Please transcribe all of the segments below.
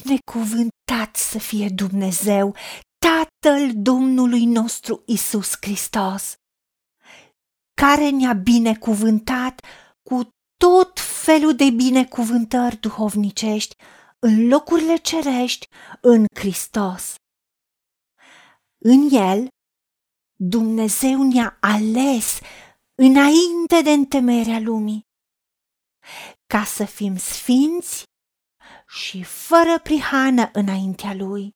Binecuvântat să fie Dumnezeu, Tatăl Domnului nostru Isus Hristos, care ne-a binecuvântat cu tot felul de binecuvântări duhovnicești în locurile cerești în Hristos. În El, Dumnezeu ne-a ales înainte de întemerea lumii, ca să fim sfinți și fără prihană înaintea Lui.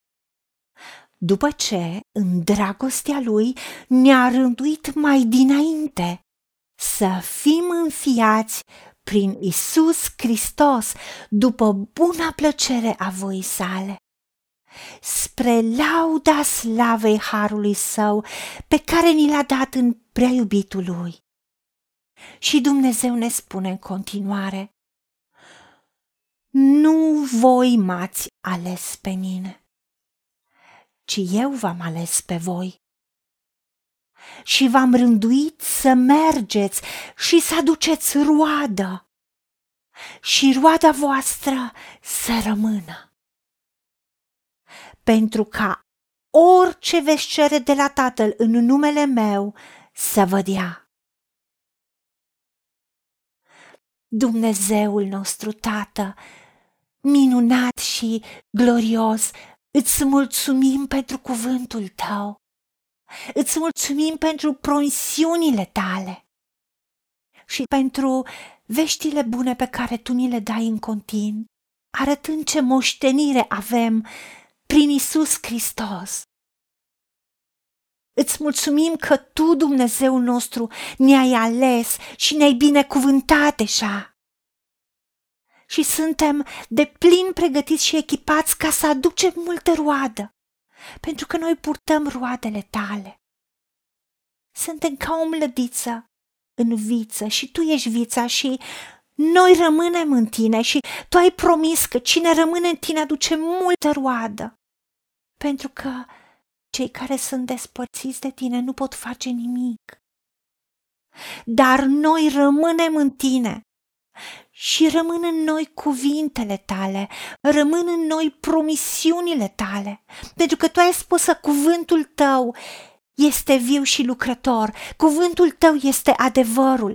După ce, în dragostea Lui, ne-a rânduit mai dinainte să fim înfiați prin Isus Hristos după buna plăcere a voii sale spre lauda slavei harului său pe care ni l-a dat în prea iubitul lui. Și Dumnezeu ne spune în continuare, nu voi m-ați ales pe mine, ci eu v-am ales pe voi. Și v-am rânduit să mergeți și să aduceți roadă și roada voastră să rămână. Pentru ca orice veți cere de la Tatăl în numele meu să vă dea. Dumnezeul nostru, Tată, minunat și glorios, îți mulțumim pentru cuvântul tău. Îți mulțumim pentru promisiunile tale și pentru veștile bune pe care tu ni le dai în continuu, arătând ce moștenire avem prin Isus Hristos. Îți mulțumim că Tu, Dumnezeu nostru, ne-ai ales și ne-ai binecuvântat deja. Și suntem de plin pregătiți și echipați ca să aducem multă roadă, pentru că noi purtăm roadele tale. Suntem ca o mlădiță în viță și tu ești vița și noi rămânem în tine și tu ai promis că cine rămâne în tine aduce multă roadă. Pentru că cei care sunt despărțiți de tine nu pot face nimic. Dar noi rămânem în tine și rămân în noi cuvintele tale, rămân în noi promisiunile tale, pentru că tu ai spus că cuvântul tău este viu și lucrător, cuvântul tău este adevărul.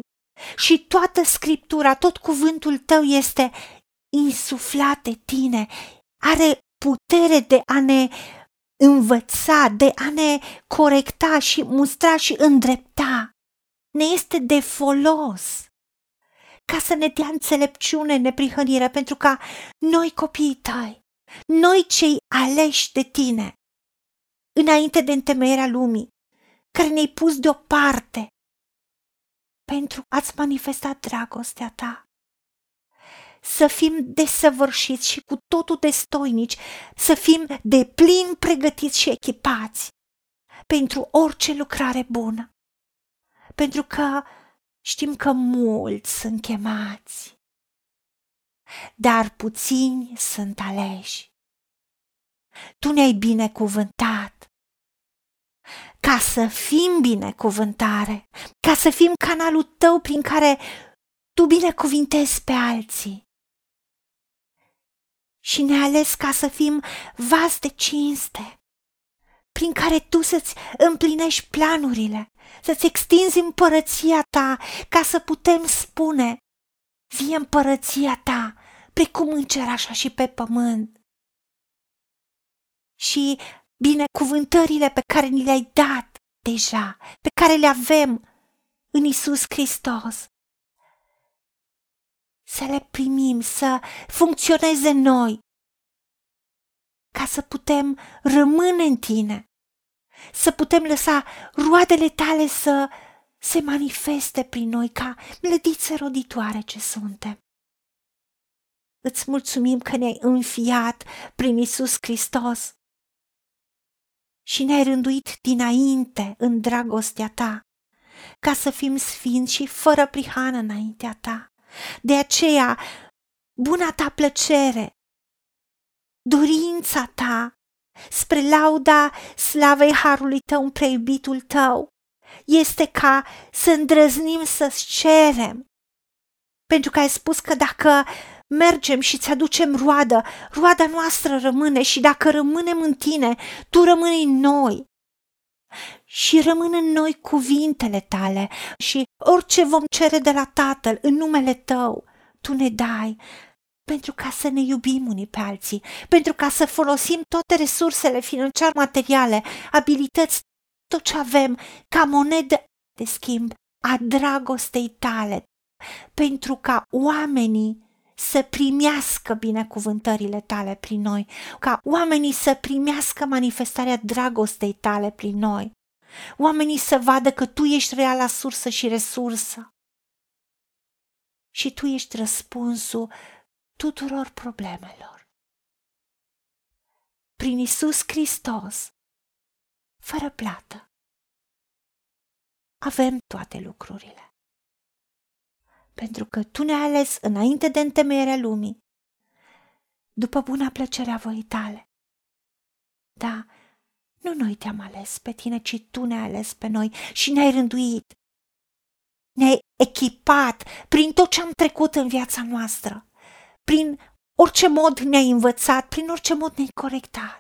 Și toată scriptura, tot cuvântul tău este insuflat de tine, are putere de a ne învăța, de a ne corecta și mustra și îndrepta. Ne este de folos ca să ne dea înțelepciune, neprihănire, pentru ca noi copiii tăi, noi cei aleși de tine, înainte de întemeierea lumii, care ne-ai pus deoparte pentru a-ți manifesta dragostea ta să fim desăvârșiți și cu totul destoinici, să fim de plin pregătiți și echipați pentru orice lucrare bună. Pentru că știm că mulți sunt chemați, dar puțini sunt aleși. Tu ne-ai binecuvântat ca să fim binecuvântare, ca să fim canalul tău prin care tu binecuvintezi pe alții și ne-a ales ca să fim vas de cinste, prin care tu să-ți împlinești planurile, să-ți extinzi împărăția ta, ca să putem spune, vie împărăția ta, precum în cer așa și pe pământ. Și binecuvântările pe care ni le-ai dat deja, pe care le avem în Isus Hristos, să le primim, să funcționeze noi, ca să putem rămâne în tine, să putem lăsa roadele tale să se manifeste prin noi ca mlădițe roditoare ce suntem. Îți mulțumim că ne-ai înfiat prin Isus Hristos și ne-ai rânduit dinainte în dragostea ta, ca să fim sfinți și fără prihană înaintea ta. De aceea, buna ta plăcere, dorința ta spre lauda slavei harului tău în preiubitul tău, este ca să îndrăznim să-ți cerem. Pentru că ai spus că dacă mergem și îți aducem roadă, roada noastră rămâne și dacă rămânem în tine, tu rămâni în noi. Și rămân în noi cuvintele tale și orice vom cere de la Tatăl în numele tău, tu ne dai pentru ca să ne iubim unii pe alții, pentru ca să folosim toate resursele financiar materiale, abilități, tot ce avem ca monedă de schimb a dragostei tale, pentru ca oamenii să primească binecuvântările tale prin noi, ca oamenii să primească manifestarea dragostei tale prin noi, oamenii să vadă că tu ești reala sursă și resursă. Și tu ești răspunsul tuturor problemelor. Prin Isus Hristos, fără plată, avem toate lucrurile pentru că tu ne-ai ales înainte de întemeierea lumii, după buna plăcerea voii tale. Da, nu noi te-am ales pe tine, ci tu ne-ai ales pe noi și ne-ai rânduit. Ne-ai echipat prin tot ce am trecut în viața noastră, prin orice mod ne-ai învățat, prin orice mod ne-ai corectat.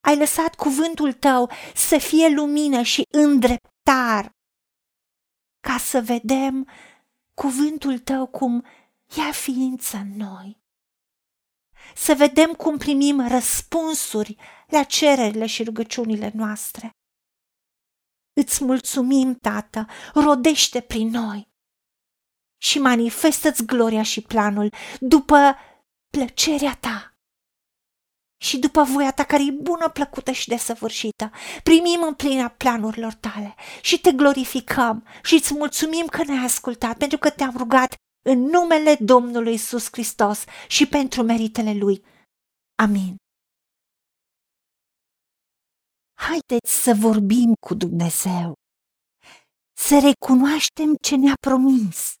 Ai lăsat cuvântul tău să fie lumină și îndreptar ca să vedem cuvântul tău cum ia ființă în noi. Să vedem cum primim răspunsuri la cererile și rugăciunile noastre. Îți mulțumim, Tată, rodește prin noi și manifestă-ți gloria și planul după plăcerea ta și după voia ta care e bună, plăcută și desăvârșită. Primim în plină planurilor tale și te glorificăm și îți mulțumim că ne-ai ascultat pentru că te-am rugat în numele Domnului Isus Hristos și pentru meritele Lui. Amin. Haideți să vorbim cu Dumnezeu, să recunoaștem ce ne-a promis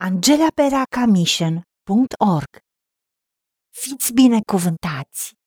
www.angelaperacamission.org. Fiți binecuvântați!